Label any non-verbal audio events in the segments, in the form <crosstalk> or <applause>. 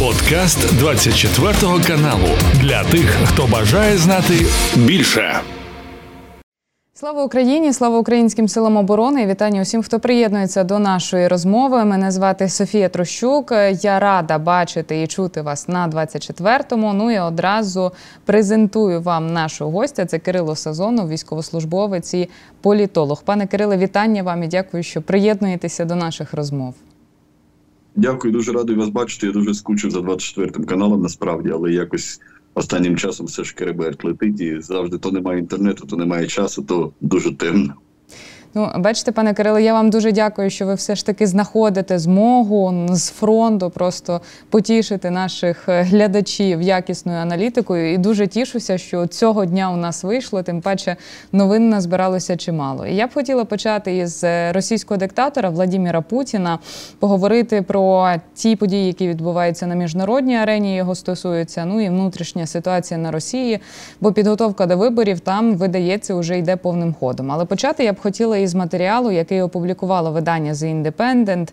Подкаст 24 каналу для тих, хто бажає знати більше. Слава Україні! Слава українським силам оборони! Вітання усім, хто приєднується до нашої розмови. Мене звати Софія Трощук. Я рада бачити і чути вас на 24-му. Ну і одразу презентую вам нашого гостя. Це Кирило Сазонов, військовослужбовець і політолог. Пане Кириле, вітання вам і дякую, що приєднуєтеся до наших розмов. Дякую, дуже радий вас бачити. Я дуже скучив за 24 м каналом, насправді, але якось останнім часом все ж кереберт летить і завжди то немає інтернету, то немає часу, то дуже темно. Ну, бачите, пане Кирило, я вам дуже дякую, що ви все ж таки знаходите змогу з фронту просто потішити наших е, глядачів якісною аналітикою. І дуже тішуся, що цього дня у нас вийшло. Тим паче новин назбиралося чимало. І я б хотіла почати із е, російського диктатора Владіміра Путіна поговорити про ті події, які відбуваються на міжнародній арені. Його стосуються. Ну і внутрішня ситуація на Росії, бо підготовка до виборів там видається вже йде повним ходом. Але почати я б хотіла із матеріалу, який опублікувало видання The Independent,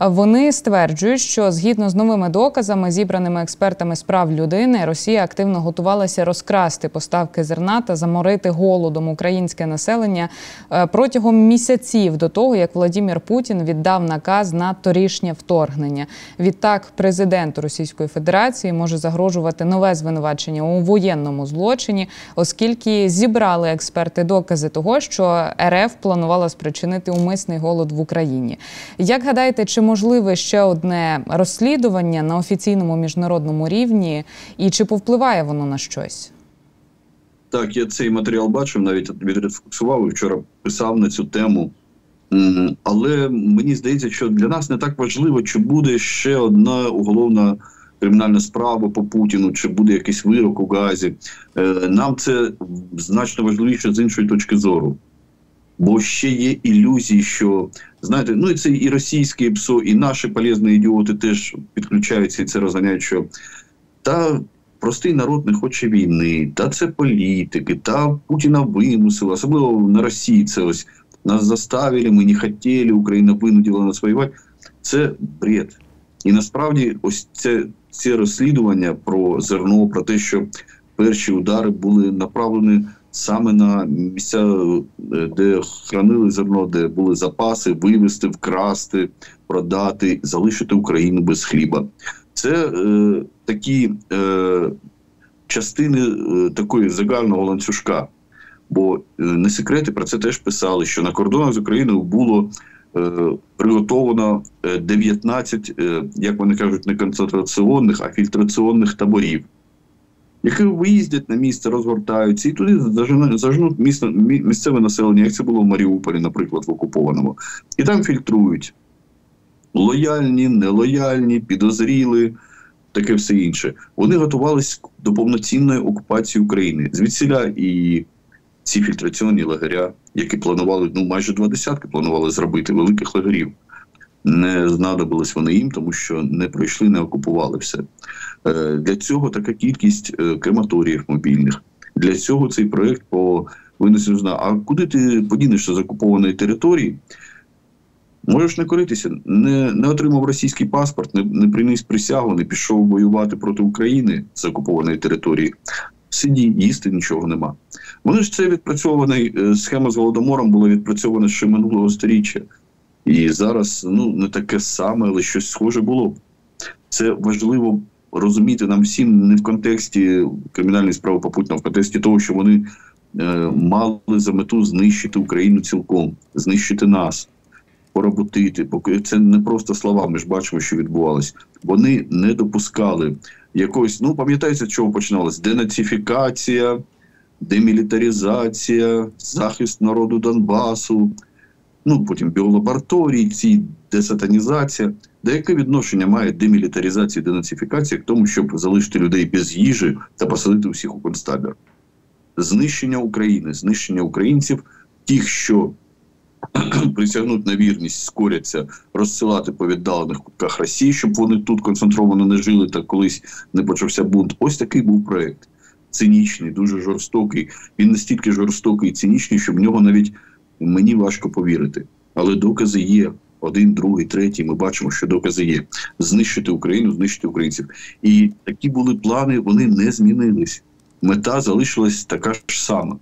Вони стверджують, що згідно з новими доказами, зібраними експертами з прав людини, Росія активно готувалася розкрасти поставки зерна та заморити голодом українське населення е, протягом місяців до того, як Владимир Путін віддав наказ на торішнє вторгнення. Відтак, президенту Російської Федерації може загрожувати нове звинувачення у воєнному злочині, оскільки зібрали експерти докази того, що РФ планувала планувала спричинити умисний голод в Україні. Як гадаєте, чи можливе ще одне розслідування на офіційному міжнародному рівні, і чи повпливає воно на щось? Так, я цей матеріал бачив, навіть відрефлексував і вчора писав на цю тему. Але мені здається, що для нас не так важливо, чи буде ще одна уголовна кримінальна справа по Путіну, чи буде якийсь вирок у Газі. Е, нам це значно важливіше з іншої точки зору. Бо ще є ілюзії, що знаєте, ну і це і російське ПСО, і наші полезні ідіоти теж підключаються і це розганяють, що та простий народ не хоче війни, та це політики, та Путіна вимусили, особливо на Росії це ось нас заставили, ми не хотіли, Україна винудила нас воювати. Це бред. І насправді, ось це ці розслідування про зерно, про те, що перші удари були направлені саме на місця, е, де хранили зерно, де були запаси, вивезти, вкрасти, продати, залишити Україну без хліба. Це е, такі е, частини е, такої загального ланцюжка. Бо е, не секрети про це теж писали, що на кордонах з Україною було е, приготовано 19, е, е, як вони кажуть, не концентраційних, а фільтраційних таборів які виїздять на місце, розгортаються і туди зажнуть місцеве населення, як це було в Маріуполі, наприклад, в окупованому, і там фільтрують лояльні, нелояльні, підозріли, таке все інше. Вони готувалися до повноцінної окупації України. Звідсіля і ці фільтраційні лагеря, які планували, ну майже два десятки планували зробити великих лагерів. Не знадобились вони їм, тому що не пройшли, не окупували все. Е, для цього така кількість е, крематоріїв мобільних. Для цього цей проєкт по винесенню зна. А куди ти подінешся з окупованої території? Можеш не коритися, не не отримав російський паспорт, не не приніс присягу, не пішов воювати проти України з окупованої території. Сиді, їсти нічого нема. Вони ж це відпрацьований е, схема з голодомором була відпрацьована ще минулого сторіччя. І зараз ну не таке саме, але щось схоже було. Це важливо розуміти нам всім не в контексті кримінальної справи Попутіна, а в контексті того, що вони е, мали за мету знищити Україну цілком, знищити нас, поработити. Поки це не просто слова. Ми ж бачимо, що відбувалось. Вони не допускали якогось. Ну пам'ятаєте, чого починалось? Денацифікація, демілітаризація, захист народу Донбасу. Ну потім біолабораторії, ці десатанізація. Де яке відношення має демілітаризація денацифікація к тому, щоб залишити людей без їжі та посадити усіх у концтабір? Знищення України, знищення українців, тих, що <clears throat> присягнуть на вірність, скоряться розсилати по віддалених кутках Росії, щоб вони тут концентровано не жили та колись не почався бунт. Ось такий був проект. Цинічний, дуже жорстокий. Він настільки жорстокий і цинічний, що в нього навіть мені важко повірити. Але докази є. один, другий, третій. Ми бачимо, що докази є знищити Україну, знищити українців. І такі були плани, вони не змінились. Мета залишилась така ж сама.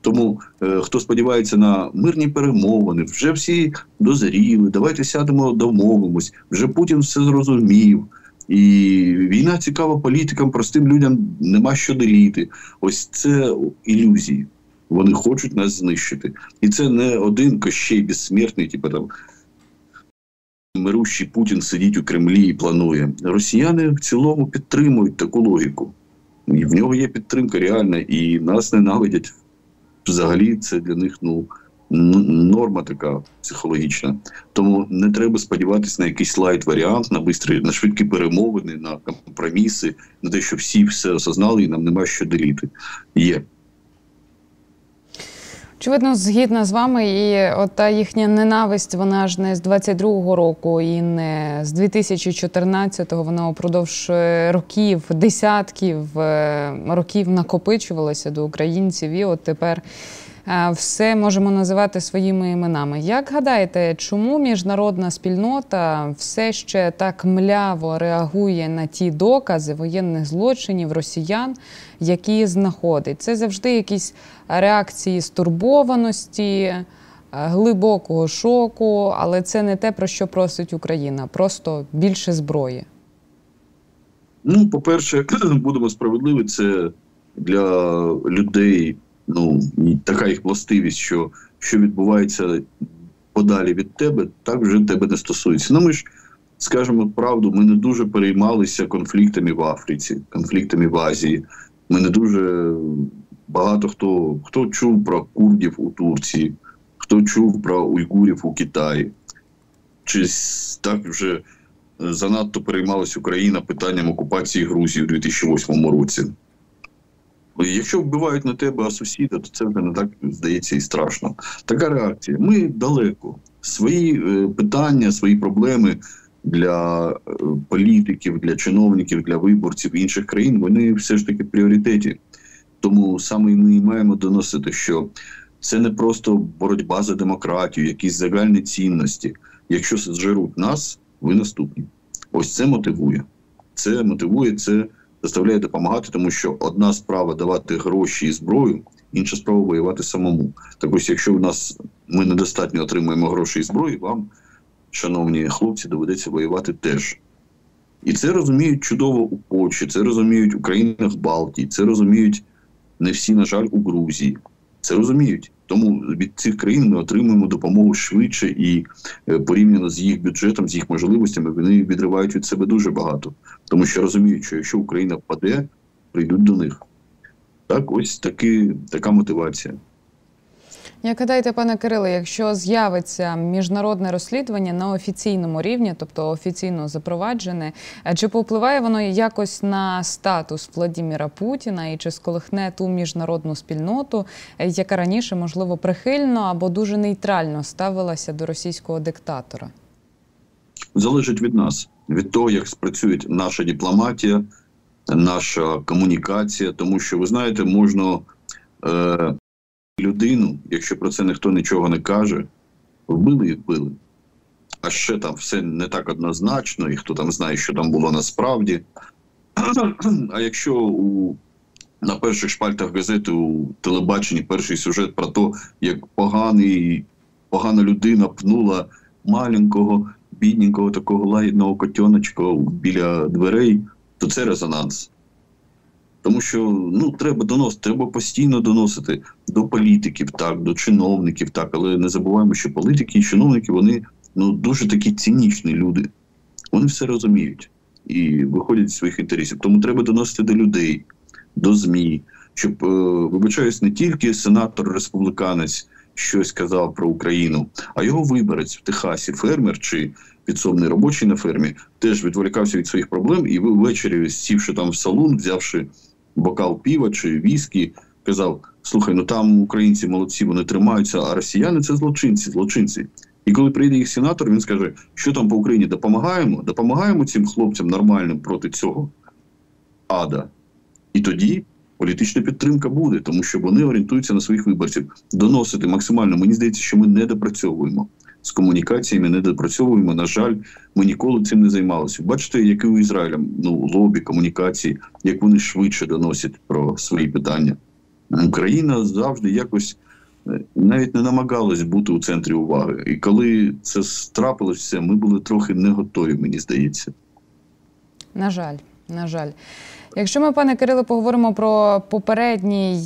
Тому е, хто сподівається на мирні перемовини, вже всі дозріли. Давайте сядемо, домовимось. Вже Путін все зрозумів. І війна цікава політикам, простим людям нема що деліти. Ось це ілюзії. Вони хочуть нас знищити. І це не один кощей безсмертний, типу там мирущий Путін сидить у Кремлі і планує. Росіяни в цілому підтримують таку логіку. І в нього є підтримка реальна, і нас ненавидять. Взагалі, це для них ну норма така психологічна. Тому не треба сподіватися на якийсь light варіант, на бистрі, на швидкі перемовини, на компроміси, на те, що всі все осознали, і нам нема що деліти. Є. Очевидно, згідна з вами, і от та їхня ненависть, вона ж не з 22-го року і не з 2014-го, Вона упродовж е, років, десятків е, років накопичувалася до українців. І от тепер все можемо називати своїми іменами. Як гадаєте, чому міжнародна спільнота все ще так мляво реагує на ті докази воєнних злочинів росіян, які знаходить? Це завжди якісь реакції стурбованості, глибокого шоку, але це не те, про що просить Україна, просто більше зброї. Ну, по-перше, <clears throat> будемо справедливі, це для людей ну така їх властивість, що що відбувається подалі від тебе, так вже тебе не стосується. Ну ми ж скажемо правду, ми не дуже переймалися конфліктами в Африці, конфліктами в Азії. Ми не дуже багато хто хто чув про курдів у Турції, хто чув про уйгурів у Китаї. Чи так вже занадто переймалась Україна питанням окупації Грузії у 2008 році. Якщо вбивають на тебе а сусіда, то це вже не так здається і страшно. Така реакція. Ми далеко. Свої е, питання, свої проблеми для е, політиків, для чиновників, для виборців інших країн вони все ж таки в пріоритеті. Тому саме ми маємо доносити, що це не просто боротьба за демократію, якісь загальні цінності. Якщо зжируть нас, ви наступні. Ось це мотивує. Це мотивує це заставляє допомагати, тому що одна справа давати гроші і зброю, інша справа воювати самому. Так ось, якщо у нас ми недостатньо отримуємо гроші і зброї, вам, шановні хлопці, доведеться воювати теж. І це розуміють чудово у Польщі, це розуміють у країнах Балтії, це розуміють не всі, на жаль, у Грузії. Це розуміють. Тому від цих країн ми отримуємо допомогу швидше і е, порівняно з їх бюджетом, з їх можливостями, вони відривають від себе дуже багато, тому що розуміють, що якщо Україна впаде, прийдуть до них. Так, ось таки така мотивація. Як гадаєте, пане Кириле, якщо з'явиться міжнародне розслідування на офіційному рівні, тобто офіційно запроваджене, чи повпливає воно якось на статус Владіміра Путіна і чи сколихне ту міжнародну спільноту, яка раніше можливо прихильно або дуже нейтрально ставилася до російського диктатора? Залежить від нас, від того, як спрацює наша дипломатія, наша комунікація, тому що ви знаєте, можна. Е, людину, якщо про це ніхто нічого не каже, вбили і вбили. А ще там все не так однозначно, і хто там знає, що там було насправді. <clears throat> А якщо у на перших шпальтах газети у телебаченні перший сюжет про те, як поганий, погана людина пнула маленького, бідненького такого лагідного котеночка біля дверей, то це резонанс. Тому що ну треба доносити, треба постійно доносити до політиків, так до чиновників, так але не забуваємо, що політики і чиновники вони ну дуже такі цинічні люди. Вони все розуміють і виходять з своїх інтересів. Тому треба доносити до людей, до змі, щоб е, вибачаюсь, не тільки сенатор республіканець щось казав про Україну, а його виборець в Техасі, фермер чи підсобний робочий на фермі, теж відволікався від своїх проблем і ввечері, сівши там в салон, взявши бокал піва чи віскі, казав: Слухай, ну там українці молодці, вони тримаються, а росіяни це злочинці, злочинці. І коли прийде їх сенатор, він скаже, що там по Україні допомагаємо, допомагаємо цим хлопцям нормальним проти цього ада. І тоді політична підтримка буде, тому що вони орієнтуються на своїх виборців. Доносити максимально. Мені здається, що ми не допрацьовуємо. З комунікаціями не допрацьовуємо. На жаль, ми ніколи цим не займалися. Бачите, який у Ізраїля ну лобі комунікації, як вони швидше доносять про свої питання. Україна завжди якось е, навіть не намагалась бути у центрі уваги. І коли це трапилось все, ми були трохи не готові, мені здається. На жаль, на жаль. Якщо ми, пане Кирило, поговоримо про попередній.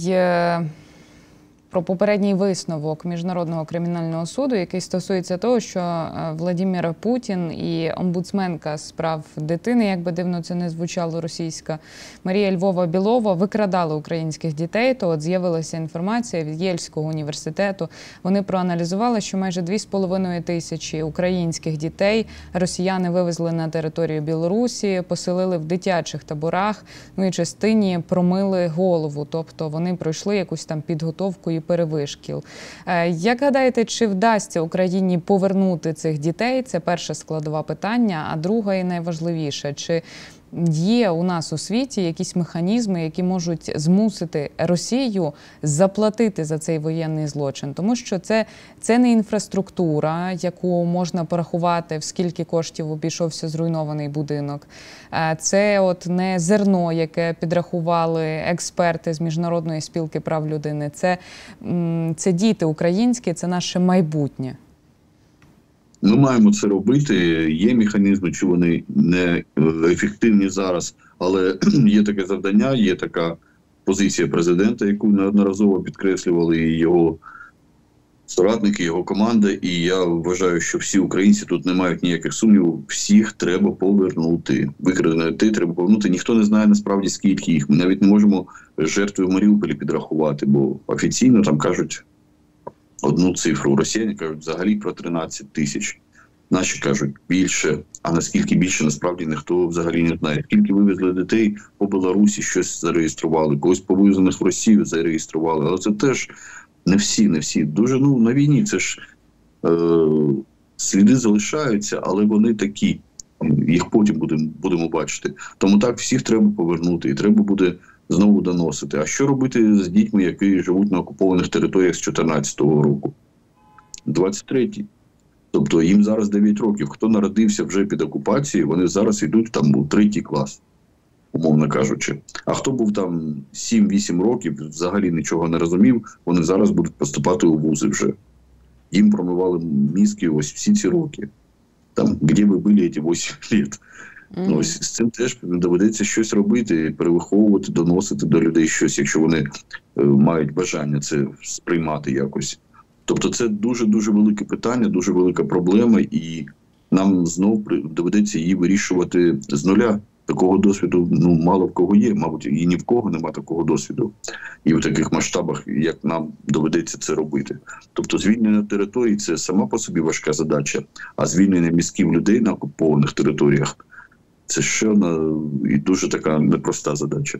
Про попередній висновок міжнародного кримінального суду, який стосується того, що е, Владимир Путін і омбудсменка з прав дитини, як би дивно це не звучало російська Марія Львова Білова, викрадали українських дітей. То от з'явилася інформація від Єльського університету. Вони проаналізували, що майже 2,5 тисячі українських дітей росіяни вивезли на територію Білорусі, поселили в дитячих таборах. Ну і частині промили голову, тобто вони пройшли якусь там підготовку перевишкіл. Е, як гадаєте, чи вдасться Україні повернути цих дітей? Це перше складова питання. А друге і найважливіше, чи Є у нас у світі якісь механізми, які можуть змусити Росію заплатити за цей воєнний злочин, тому що це це не інфраструктура, яку можна порахувати, в скільки коштів обійшовся зруйнований будинок. Е, це от не зерно, яке підрахували експерти з міжнародної спілки прав людини. Це, Це діти українські, це наше майбутнє. Ми маємо це робити. Є механізми, чи вони не е, ефективні зараз, але <clears throat> є таке завдання, є така позиція президента, яку неодноразово підкреслювали його соратники, його команда. І я вважаю, що всі українці тут не мають ніяких сумнівів. Всіх треба повернути. Викрадених дітей треба повернути. Ніхто не знає насправді скільки їх. Ми навіть не можемо жертви в Маріуполі підрахувати, бо офіційно там кажуть одну цифру. Росіяни кажуть взагалі про 13 тисяч. Наші кажуть більше. А наскільки більше насправді ніхто взагалі не знає. Скільки вивезли дітей по Білорусі, щось зареєстрували, когось повезених в Росію зареєстрували. Але це теж не всі, не всі. Дуже ну на війні це ж е, сліди залишаються, але вони такі. Їх потім будемо будемо бачити. Тому так всіх треба повернути, і треба буде знову доносити. А що робити з дітьми, які живуть на окупованих територіях з 2014 року? 23-й. Тобто їм зараз 9 років. Хто народився вже під окупацією, вони зараз йдуть там у третій клас, умовно кажучи. А хто був там 7-8 років, взагалі нічого не розумів, вони зараз будуть поступати у вузи вже. Їм промивали мізки ось всі ці роки. Там, де ви були ці 8 років. Mm -hmm. Ось з цим теж доведеться щось робити, перевиховувати, доносити до людей щось, якщо вони е, мають бажання це сприймати якось. Тобто, це дуже дуже велике питання, дуже велика проблема, і нам знов доведеться її вирішувати з нуля. Такого досвіду ну мало в кого є, мабуть, і ні в кого нема такого досвіду, і в таких масштабах, як нам доведеться це робити. Тобто, звільнення територій це сама по собі важка задача, а звільнення мізків людей на окупованих територіях це ще одна і дуже така непроста задача.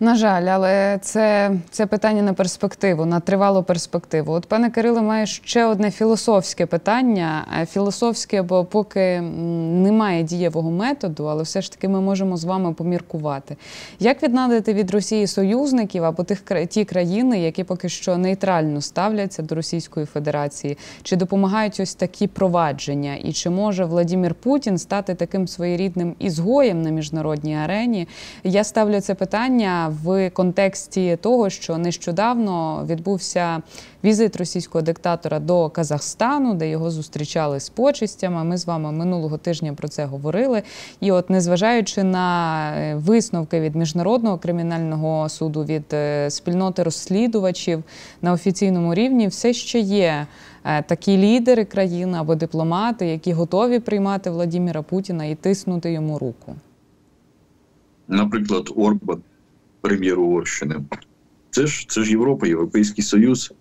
На жаль, але це це питання на перспективу, на тривалу перспективу. От пане Кирило, має ще одне філософське питання. Філософське, бо поки немає дієвого методу, але все ж таки ми можемо з вами поміркувати. Як віднадити від Росії союзників або тих ті країни, які поки що нейтрально ставляться до Російської Федерації, чи допомагають ось такі провадження? І чи може Владимир Путін стати таким своєрідним ізгоєм на міжнародній арені? Я ставлю це питання в контексті того, що нещодавно відбувся візит російського диктатора до Казахстану, де його зустрічали з почистями. Ми з вами минулого тижня про це говорили. І, от, незважаючи на е, висновки від міжнародного кримінального суду, від е, спільноти розслідувачів на офіційному рівні, все ще є. Е, такі лідери країни або дипломати, які готові приймати Владимира Путіна і тиснути йому руку, наприклад, Орбан прем'єр Угорщини. Це ж це ж Європа, Європейський Союз.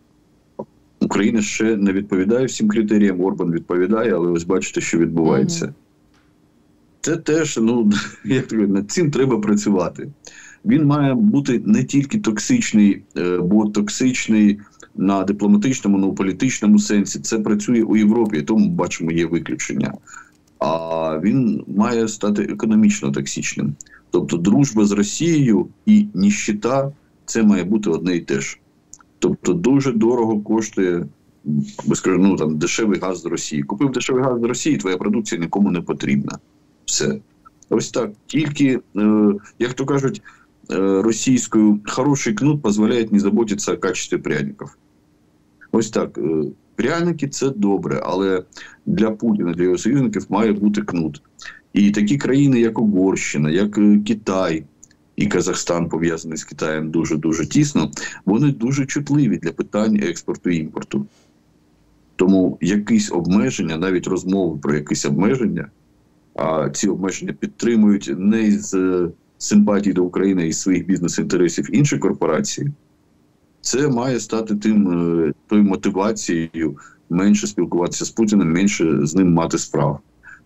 Україна ще не відповідає всім критеріям. Орбан відповідає, але ось бачите, що відбувається. Це теж, ну <laughs> як над цим треба працювати. Він має бути не тільки токсичний, е, бо токсичний на дипломатичному, на політичному сенсі. Це працює у Європі, тому бачимо, є виключення. А він має стати економічно токсичним. Тобто дружба з Росією і ніщита це має бути одне і те ж. Тобто, дуже дорого коштує безкажу, ну, там дешевий газ з Росії. Купив дешевий газ з Росії, твоя продукція нікому не потрібна. Все. Ось так. Тільки, е, як то кажуть, е, російською хороший кнут дозволяє не заботитися о качестві пряників. Ось так. Е, пряники це добре, але для Путіна, для його союзників має бути кнут. І такі країни, як Угорщина, як е, Китай і Казахстан, пов'язаний з Китаєм дуже дуже тісно, вони дуже чутливі для питань експорту і імпорту. Тому якісь обмеження, навіть розмови про якісь обмеження, а ці обмеження підтримують не з е, симпатії до України і своїх бізнес-інтересів інші корпорації. Це має стати тим е, тою мотивацією менше спілкуватися з Путіним, менше з ним мати справ.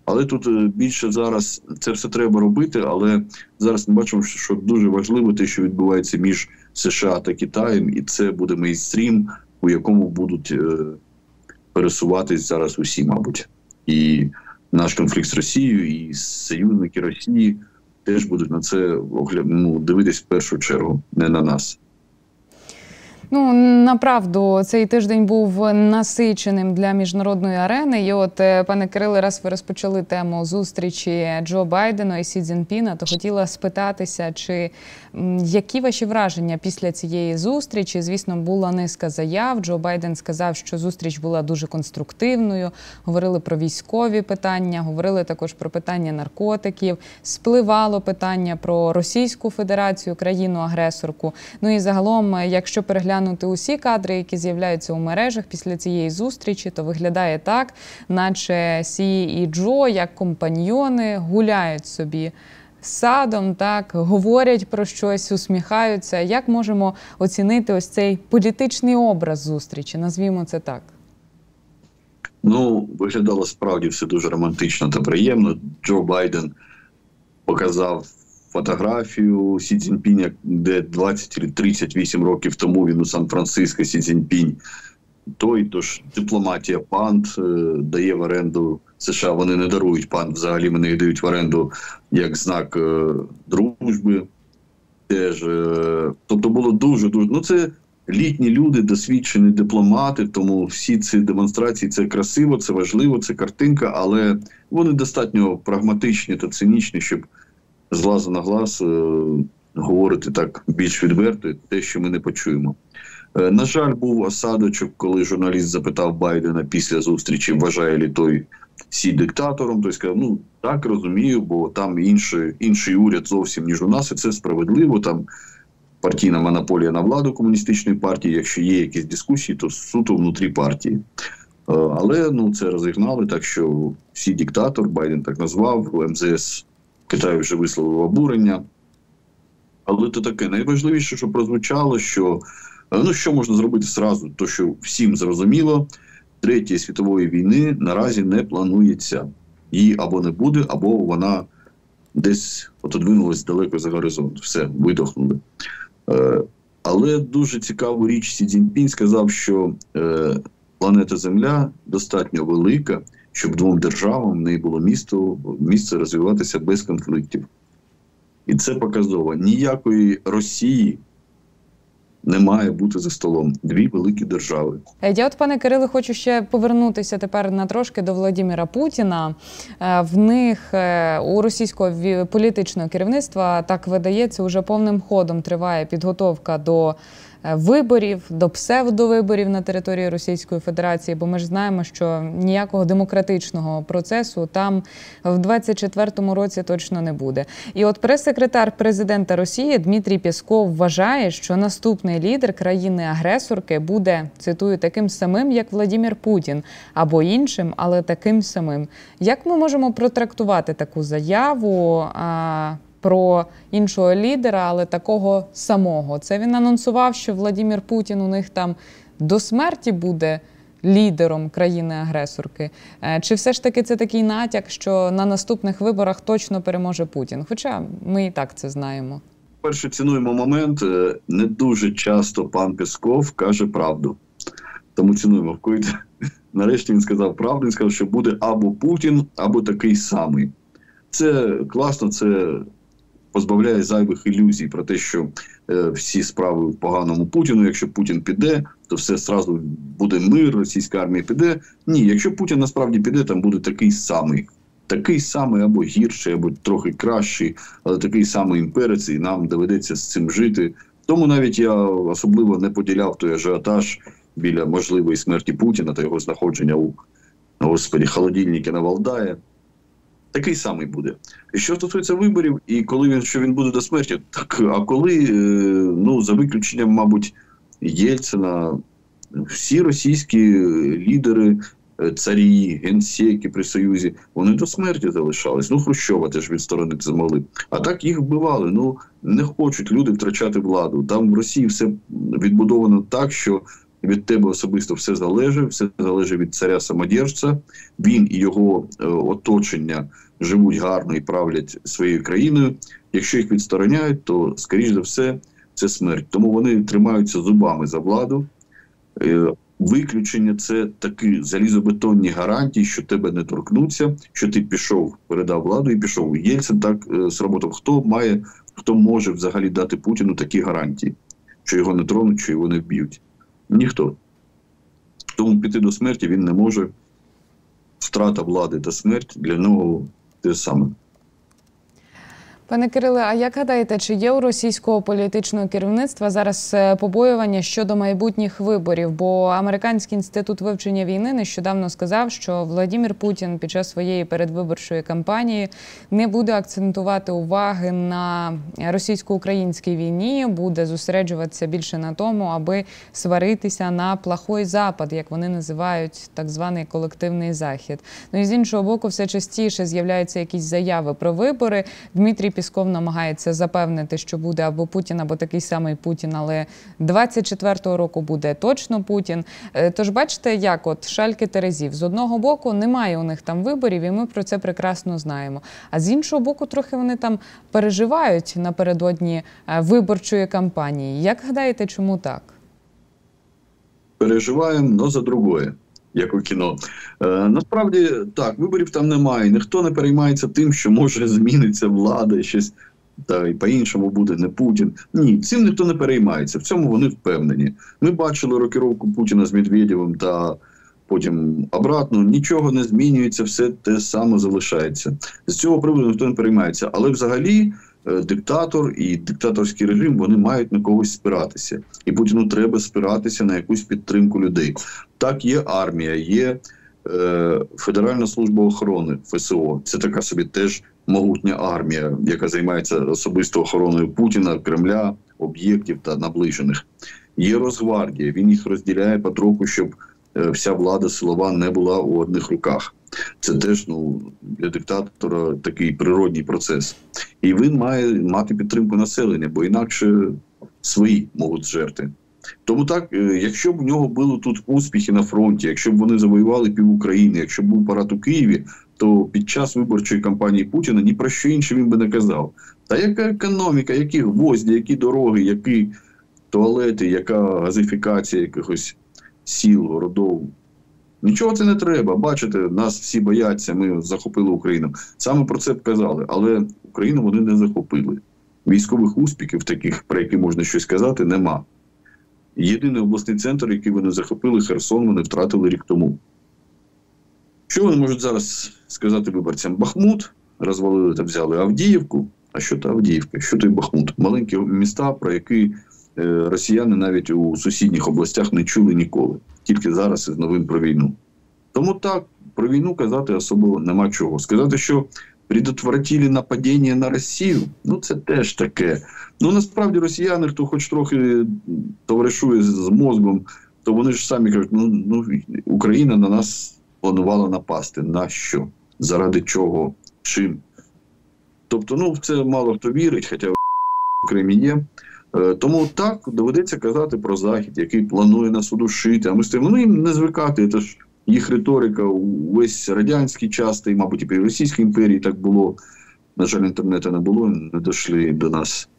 Але тут е, більше зараз це все треба робити. Але зараз ми бачимо, що дуже важливо те, що відбувається між США та Китаєм, і це буде мейнстрім, у якому будуть е, пересуватись зараз усі, мабуть, і наш конфлікт з Росією, і союзники Росії теж будуть на це ну, дивитись в першу чергу, не на нас. Ну направду цей тиждень був насиченим для міжнародної арени. І от, е, пане Кириле, раз ви розпочали тему зустрічі Джо Байдена і Сі Цзінпіна, то хотіла спитатися, чи які ваші враження після цієї зустрічі? Звісно, була низка заяв. Джо Байден сказав, що зустріч була дуже конструктивною. Говорили про військові питання, говорили також про питання наркотиків. Спливало питання про Російську Федерацію, країну-агресорку. Ну і загалом, якщо переглянути переглянути усі кадри, які з'являються у мережах після цієї зустрічі, то виглядає так, наче Сі і Джо, як компаньйони, гуляють собі. Садом так говорять про щось, усміхаються. Як можемо оцінити ось цей політичний образ зустрічі? Назвімо це так. Ну, виглядало справді все дуже романтично та приємно. Джо Байден показав фотографію Сі Цзіньпіня, де 20 чи 38 років тому він у Сан-Франциско Сі Цзіньпінь. Той тож дипломатія панд е, дає в оренду США. Вони не дарують панд. Взагалі вони дають в оренду як знак е, дружби. Теж е, тобто було дуже дуже. Ну це літні люди, досвідчені дипломати. Тому всі ці демонстрації це красиво, це важливо, це картинка, але вони достатньо прагматичні та цинічні, щоб з глазу на глаз е, говорити так більш відверто, те, що ми не почуємо. Е, на жаль, був осадочок, коли журналіст запитав Байдена після зустрічі, вважає ли той сі диктатором. Той сказав, ну так розумію, бо там інший, інший уряд зовсім ніж у нас, і це справедливо. Там партійна монополія на владу комуністичної партії. Якщо є якісь дискусії, то суто внутрі партії. Е, але ну це розігнали, так що всі диктатор Байден так назвав МЗС Китай вже висловив обурення. Але то таке найважливіше, що прозвучало, що ну що можна зробити зразу, то що всім зрозуміло, третьої світової війни наразі не планується. Її або не буде, або вона десь отодвинулась далеко за горизонт. Все, видохнули. Е, Але дуже цікаву річ Сі Цзіньпінь сказав, що е, планета Земля достатньо велика щоб двом державам в неї було місто, місце розвиватися без конфліктів. І це показово. Ніякої Росії не має бути за столом дві великі держави. Е, я от, пане Кириле, хочу ще повернутися тепер на трошки до Володимира Путіна. Е, в них е, у російського політичного керівництва так видається, уже повним ходом триває підготовка до. Е, виборів до псевдовиборів на території Російської Федерації, бо ми ж знаємо, що ніякого демократичного процесу там в 24-му році точно не буде. І от прес-секретар президента Росії Дмитрій Пєсков вважає, що наступний лідер країни-агресорки буде цитую таким самим, як Владимир Путін, або іншим, але таким самим. Як ми можемо протрактувати таку заяву? Про іншого лідера, але такого самого. Це він анонсував, що Владимир Путін у них там до смерті буде. Лідером країни-агресорки, е, чи все ж таки це такий натяк, що на наступних виборах точно переможе Путін? Хоча ми і так це знаємо. Перше цінуємо момент. Е, не дуже часто пан Песков каже правду, тому цінуємо в <laughs> Нарешті він сказав правду. Він сказав, що буде або Путін, або такий самий. Це класно, це позбавляє зайвих ілюзій про те, що е, всі справи в поганому Путіну. Якщо Путін піде, то все зразу буде мир, російська армія піде. Ні, якщо Путін насправді піде, там буде такий самий. Такий самий або гірший, або трохи кращий, але такий самий імперець, і нам доведеться з цим жити. Тому навіть я особливо не поділяв той ажіотаж біля можливої смерті Путіна та його знаходження у господі холодильники на Валдає. Такий самий буде. Що стосується виборів, і коли він що він буде до смерті, так а коли, е, ну за виключенням, мабуть, Єльцина, всі російські лідери, е, царі, генсеки при Союзі, вони до смерті залишались. Ну, Хрущова теж відсторонити замогли. А так їх вбивали. Ну не хочуть люди втрачати владу. Там в Росії все відбудовано так, що від тебе особисто все залежить, все залежить від царя самодержця. Він і його е, оточення живуть гарно і правлять своєю країною. Якщо їх відстороняють, то скоріш за все це смерть. Тому вони тримаються зубами за владу. Е, виключення це такі залізобетонні гарантії, що тебе не торкнуться, що ти пішов, передав владу і пішов. Єльцин так е, сработав. Хто має, хто може взагалі дати Путіну такі гарантії, що його не тронуть, що його не вб'ють. Ніхто. Тому піти до смерті він не може. Втрата влади та смерть для нього те саме. Пане Кириле, а як гадаєте, чи є у російського політичного керівництва зараз е, побоювання щодо майбутніх виборів? Бо американський інститут вивчення війни нещодавно сказав, що Владимир Путін під час своєї передвиборчої кампанії не буде акцентувати уваги на російсько-українській війні, буде зосереджуватися більше на тому, аби сваритися на плохой запад, як вони називають так званий колективний захід. Ну і з іншого боку, все частіше з'являються якісь заяви про вибори. Дмитрій Пісков намагається запевнити, що буде або Путін, або такий самий Путін, але 24-го року буде точно Путін. Е, тож бачите, як от шальки Терезів з одного боку немає у них там виборів, і ми про це прекрасно знаємо. А з іншого боку, трохи вони там переживають напередодні е, виборчої кампанії. Як гадаєте, чому так? Переживаємо, но за другое як у кіно. Е, Насправді так, виборів там немає. Ніхто не переймається тим, що може <laughs> зміниться влада, щось та і по-іншому буде не Путін. Ні, цим ніхто не переймається. В цьому вони впевнені. Ми бачили рокіровку Путіна з Медведєвим та потім обратно. Нічого не змінюється, все те саме залишається. З цього приводу ніхто не переймається. Але взагалі. Е, диктатор і диктаторський режим вони мають на когось спиратися, і Путіну треба спиратися на якусь підтримку людей. Так, є армія, є е, Федеральна служба охорони ФСО. Це така собі теж могутня армія, яка займається особисто охороною Путіна, Кремля, об'єктів та наближених. Є Росгвардія, він їх розділяє потроху, щоб е, вся влада силова не була у одних руках. Це теж ну для диктатора такий природній процес, і він має мати підтримку населення, бо інакше свої можуть жерти. Тому так, е, якщо б в нього були тут успіхи на фронті, якщо б вони завоювали пів України, якщо б був парад у Києві, то під час виборчої кампанії Путіна ні про що інше він би не казав. Та яка економіка, які гвозді, які дороги, які туалети, яка газифікація якихось сіл, городов. Нічого це не треба. Бачите, нас всі бояться, ми захопили Україну. Саме про це б казали, але Україну вони не захопили. Військових успіхів, таких, про які можна щось казати, нема. Єдиний обласний центр, який вони захопили, Херсон, вони втратили рік тому. Що вони можуть зараз сказати виборцям? Бахмут розвалили та взяли Авдіївку. А що то Авдіївка? Що той Бахмут? Маленькі міста, про які е, росіяни навіть у сусідніх областях не чули ніколи тільки зараз із новин про війну. Тому так, про війну казати особливо нема чого. Сказати, що предотвратили нападіння на Росію, ну це теж таке. Ну насправді росіяни, хто хоч трохи товаришує з мозгом, то вони ж самі кажуть, ну, ну Україна на нас планувала напасти. На що? Заради чого? Чим? Тобто, ну в це мало хто вірить, хоча в Кримі є. Е, тому так доведеться казати про захід, який планує нас удушити. А ми стоїмо, ну їм не звикати. Це ж їх риторика увесь радянський час, та й, мабуть, і при Російській імперії так було. На жаль, інтернету не було, не дійшли до нас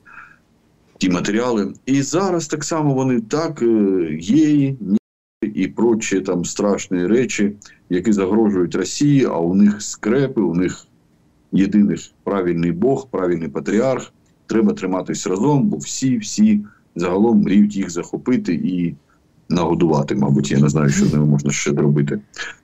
ті матеріали. І зараз так само вони так е, є і прочі там страшні речі, які загрожують Росії, а у них скрепи, у них єдиний правильний Бог, правильний патріарх треба триматись разом, бо всі, всі загалом мріють їх захопити і нагодувати. Мабуть, я не знаю, що з ними можна ще зробити.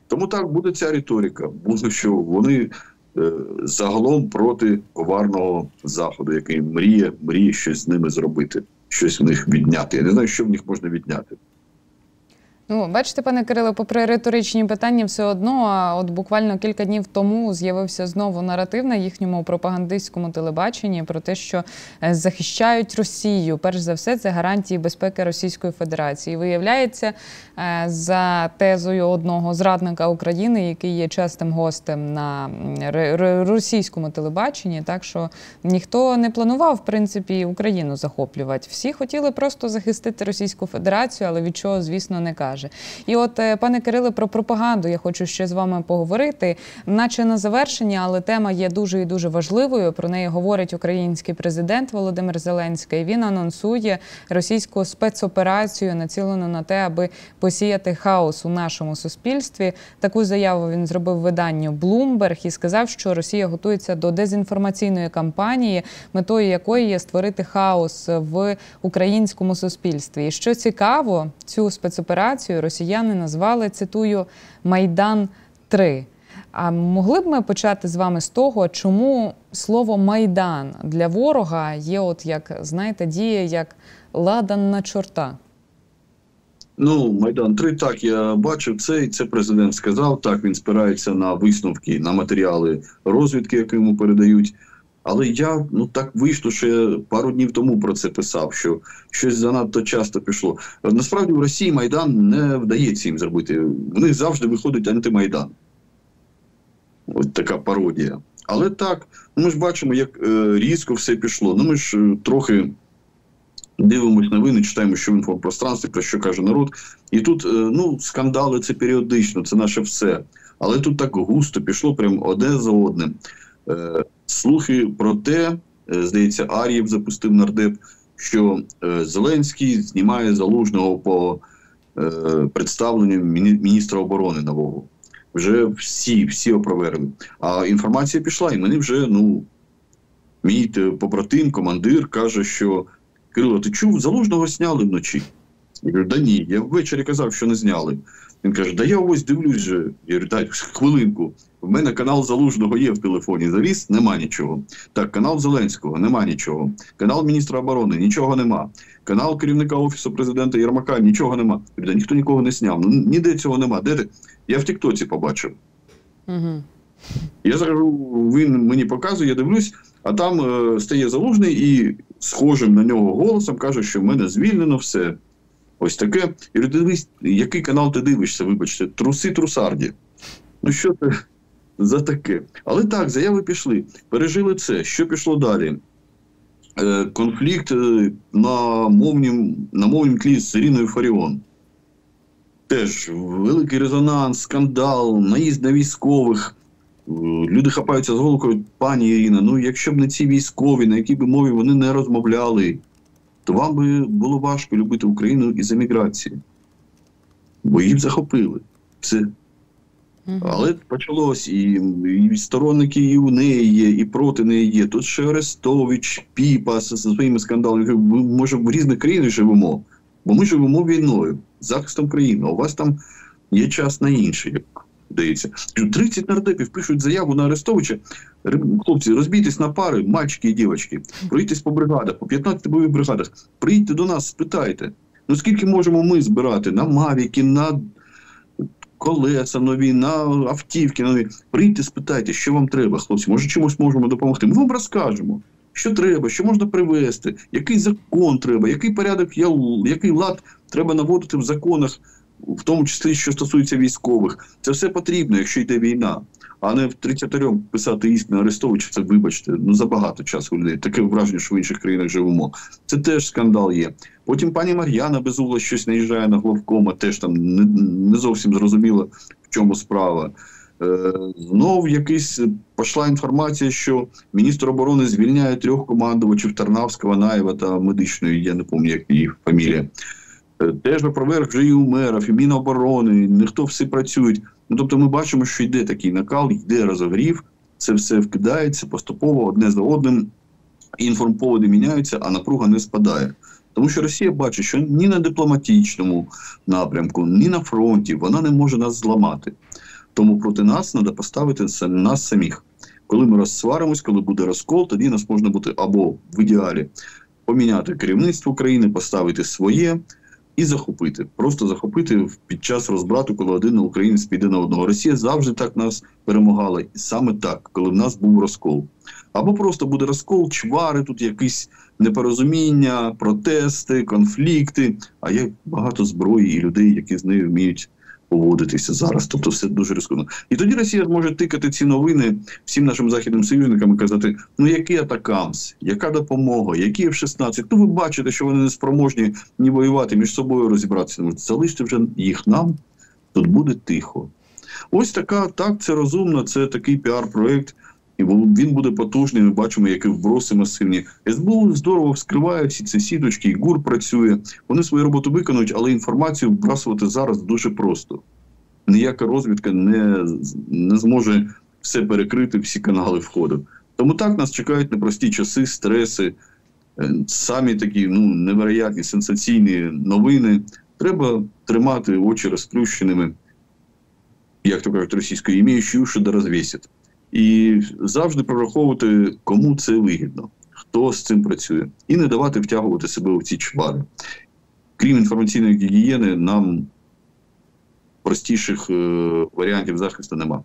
Тому так буде ця риторика. Буде, що вони е, загалом проти коварного заходу, який мріє, мріє щось з ними зробити, щось в них відняти. Я не знаю, що в них можна відняти. Ну, бачите, пане Кирило, попри риторичні питання, все одно, а от буквально кілька днів тому з'явився знову наратив на їхньому пропагандистському телебаченні про те, що е, захищають Росію. Перш за все, це гарантії безпеки Російської Федерації. Виявляється, е, за тезою одного зрадника України, який є частим гостем на російському телебаченні, так що ніхто не планував в принципі Україну захоплювати. Всі хотіли просто захистити Російську Федерацію, але від чого, звісно, не каже каже. І от, е, пане Кириле, про пропаганду я хочу ще з вами поговорити, наче на завершення, але тема є дуже і дуже важливою. Про неї говорить український президент Володимир Зеленський. Він анонсує російську спецоперацію, націлену на те, аби посіяти хаос у нашому суспільстві. Таку заяву він зробив виданню Bloomberg і сказав, що Росія готується до дезінформаційної кампанії, метою якої є створити хаос в українському суспільстві. І що цікаво, цю спецоперацію операцію росіяни назвали цитую Майдан 3 А могли б ми почати з вами з того, чому слово майдан для ворога є, от як знаєте, діє як ладан на чорта? Ну, Майдан 3 так я бачив це, і це президент сказав. Так він спирається на висновки, на матеріали розвідки, які йому передають. Але я ну так вийшло, що я пару днів тому про це писав, що щось занадто часто пішло. Насправді в Росії Майдан не вдається їм зробити. В них завжди виходить антимайдан. Ось така пародія. Але так, ну ми ж бачимо, як е, різко все пішло. Ну ми ж е, трохи дивимось новини, читаємо, що в інфопространстві, про що каже народ. І тут е, ну, скандали це періодично, це наше все. Але тут так густо пішло, прям одне за одним. Е, слухи про те, е, здається, Ар'єв запустив нардеп, що е, Зеленський знімає залужного по представленню міністра оборони нового. Вже всі всі опровергли. А інформація пішла, і мені вже ну мій побратим, командир каже, що Кирило, ти чув, залужного зняли вночі. Я кажу, да ні, я ввечері казав, що не зняли. Він каже: Да я ось дивлюсь же. Я говорю, дай хвилинку. В мене канал Залужного є в телефоні. Завіс, нема нічого. Так, канал Зеленського, нема нічого. Канал міністра оборони, нічого нема. Канал керівника офісу президента Єрмака, нічого нема. Да ніхто нікого не сняв. Ну ніде цього нема. Де ти? Я в Тіктоці побачив. Угу. Я скажу, він мені показує, я дивлюсь, а там е, стає залужний і схожим на нього голосом каже, що в мене звільнено все. Ось таке. І дивись, який канал ти дивишся, вибачте, труси трусарді. Ну що це за таке? Але так, заяви пішли. Пережили це. Що пішло далі? Е, Конфлікт е, на мовнім, на мовнім тлі з Іриною Фаріон. Теж великий резонанс, скандал, наїзд на військових. Е, люди хапаються з головою, пані Ірина, ну якщо б не ці військові, на якій би мові вони не розмовляли, то вам би було важко любити Україну із еміграції. Бо її б захопили. Все. Але почалось і, і сторонники і у неї є, і проти неї є. Тут ще Арестович, Піпа зі своїми скандалами. Ми може в різних країнах живемо, бо ми живемо війною, захистом країни. А у вас там є час на інше, як здається. 30 нардепів пишуть заяву на Арестовича. Хлопці, розбійтесь на пари, мальчики і дівчатки, проїдьтесь по бригадах, по 15 бойових бригадах. Приїдьте до нас, спитайте. Ну скільки можемо ми збирати на Мавіки, на колеса нові, на автівки нові. Прийдьте, спитайте, що вам треба, хлопці. Може, чимось можемо допомогти. Ми вам розкажемо, що треба, що можна привезти, який закон треба, який порядок, який лад треба наводити в законах в тому числі, що стосується військових, це все потрібно, якщо йде війна, а не в 33 писати істину Арестовича, це вибачте, ну забагато часу людей. Таке враження, що в інших країнах живемо. Це теж скандал є. Потім пані Мар'яна Безугла щось наїжджає на главкома, теж там не, не зовсім зрозуміло, в чому справа. Е, Знов якийсь пішла інформація, що міністр оборони звільняє трьох командувачів Тарнавського, Наєва та медичної, я не пам'ятаю, як її фамілія. Теж проверх вже і у мерів, і Міноборони, ніхто всі працюють. Ну тобто, ми бачимо, що йде такий накал, йде розогрів, це все вкидається поступово одне за одним. інформповоди міняються, а напруга не спадає. Тому що Росія бачить, що ні на дипломатичному напрямку, ні на фронті вона не може нас зламати. Тому проти нас треба поставити нас самих. Коли ми розсваримось, коли буде розкол, тоді нас можна бути або в ідеалі поміняти керівництво України, поставити своє і захопити. Просто захопити під час розбрату, коли один українець піде на одного. Росія завжди так нас перемагала, і саме так, коли в нас був розкол. Або просто буде розкол, чвари, тут якісь непорозуміння, протести, конфлікти. А є багато зброї і людей, які з нею вміють поводитися зараз. Тобто все дуже ризиковано. І тоді Росія може тикати ці новини всім нашим західним союзникам і казати: ну який атакамс, яка допомога, які F-16. Ну ви бачите, що вони не спроможні ні воювати між собою розібратися. Залиште вже їх нам, тут буде тихо. Ось така так, це розумно, це такий піар-проект. І він буде потужний. Ми бачимо, які вброси масивні. СБУ здорово вскриває всі ці сіточки, і ГУР працює. Вони свою роботу виконують, але інформацію вбрасувати зараз дуже просто. Ніяка розвідка не не зможе все перекрити, всі канали входу. Тому так нас чекають непрості часи, стреси, е, самі такі ну невероятні сенсаційні новини. Треба тримати очі розплющеними, як то кажуть, російською іміючи уші да розвісять і завжди прораховувати, кому це вигідно, хто з цим працює, і не давати втягувати себе у ці чвари. Крім інформаційної гігієни, нам простіших е варіантів захисту немає.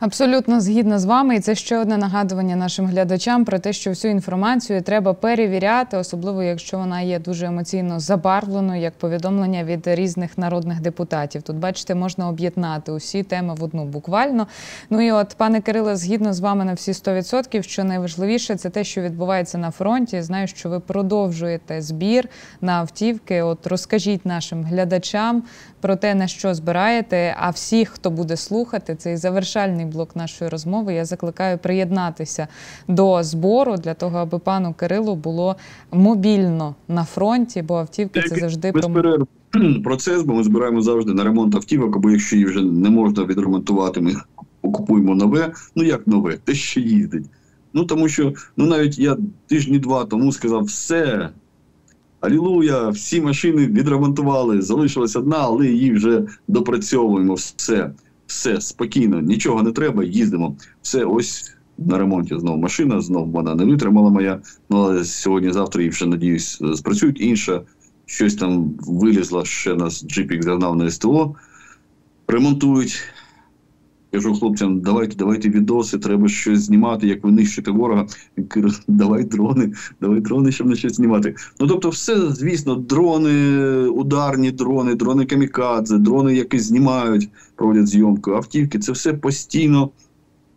Абсолютно згідна з вами, і це ще одне нагадування нашим глядачам про те, що всю інформацію треба перевіряти, особливо якщо вона є дуже емоційно забарвленою, як повідомлення від різних народних депутатів. Тут, бачите, можна об'єднати усі теми в одну буквально. Ну і от, пане Кириле, згідно з вами на всі 100%, що найважливіше це те, що відбувається на фронті. Знаю, що ви продовжуєте збір на автівки. От розкажіть нашим глядачам про те, на що збираєте. А всіх, хто буде слухати, цей завершальний блок нашої розмови, я закликаю приєднатися до збору для того, аби пану Кирилу було мобільно на фронті, бо автівки це завжди про <clears throat> процес, бо ми збираємо завжди на ремонт автівок, або якщо її вже не можна відремонтувати, ми окупуємо нове. Ну як нове, те, що їздить. Ну тому що ну навіть я тижні два тому сказав, все. Алілуя, всі машини відремонтували, залишилась одна, але її вже допрацьовуємо. Все, все спокійно, нічого не треба, їздимо. Все, ось на ремонті знову машина, знову вона не витримала моя. Ну але сьогодні-завтра її вже надіюсь спрацюють. Інша щось там вилізла ще нас джипік загнав на СТО. Ремонтують. Кажу хлопцям, давайте, давайте відоси, треба щось знімати, як ви нищите ворога. Він каже, давай дрони, давай дрони, щоб на щось знімати. Ну тобто, все, звісно, дрони, ударні дрони, дрони камікадзе, дрони, які знімають, проводять зйомку, автівки. Це все постійно,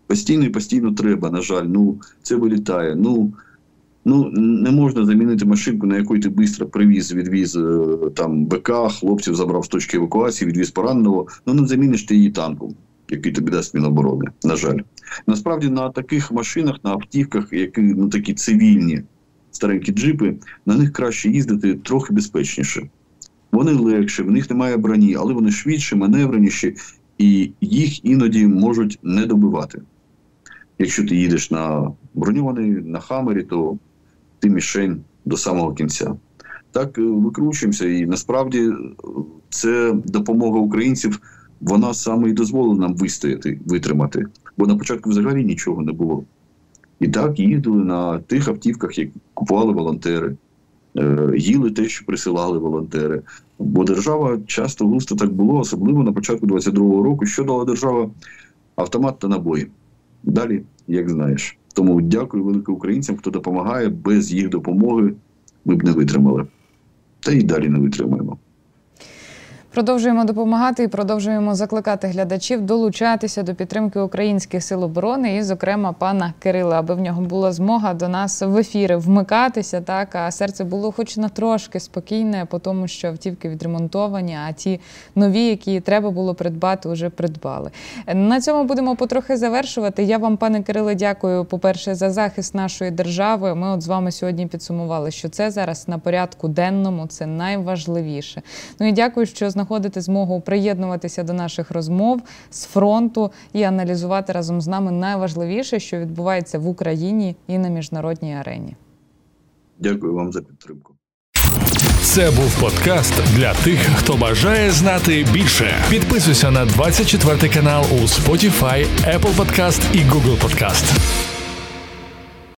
постійно і постійно треба. На жаль, ну це вилітає. Ну ну не можна замінити машинку, на яку ти швидко привіз, відвіз е, там БК, хлопців забрав з точки евакуації, відвіз пораненого. Ну не заміниш ти її танком який тобі дасть Міноборони. На жаль, насправді на таких машинах, на автівках, які ну такі цивільні старенькі джипи, на них краще їздити трохи безпечніше. Вони легші, в них немає броні, але вони швидші, маневреніші, і їх іноді можуть не добивати. Якщо ти їдеш на броньований на хамері, то ти мішень до самого кінця. Так е, викручуємося, і насправді е, це допомога українців вона саме і дозволила нам вистояти, витримати. Бо на початку взагалі нічого не було. І так їздили на тих автівках, які купували волонтери, е, їли те, що присилали волонтери. Бо держава часто густо так було, особливо на початку 22-го року, що дала держава автомат та набої. Далі, як знаєш. Тому дякую велике українцям, хто допомагає. Без їх допомоги ми б не витримали. Та й далі не витримаємо. Продовжуємо допомагати і продовжуємо закликати глядачів долучатися до підтримки українських сил оборони, і, зокрема, пана Кирила, аби в нього була змога до нас в ефіри вмикатися, так а серце було, хоч на трошки спокійне, по тому, що автівки відремонтовані, а ті нові, які треба було придбати, вже придбали. На цьому будемо потрохи завершувати. Я вам, пане Кириле, дякую. По перше, за захист нашої держави. Ми от з вами сьогодні підсумували, що це зараз на порядку денному, це найважливіше. Ну і дякую, що знаходитесь знаходити змогу приєднуватися до наших розмов з фронту і аналізувати разом з нами найважливіше, що відбувається в Україні і на міжнародній арені. Дякую вам за підтримку. Це був подкаст для тих, хто бажає знати більше. Підписуйся на 24 канал у Spotify, Apple Podcast і Google Podcast.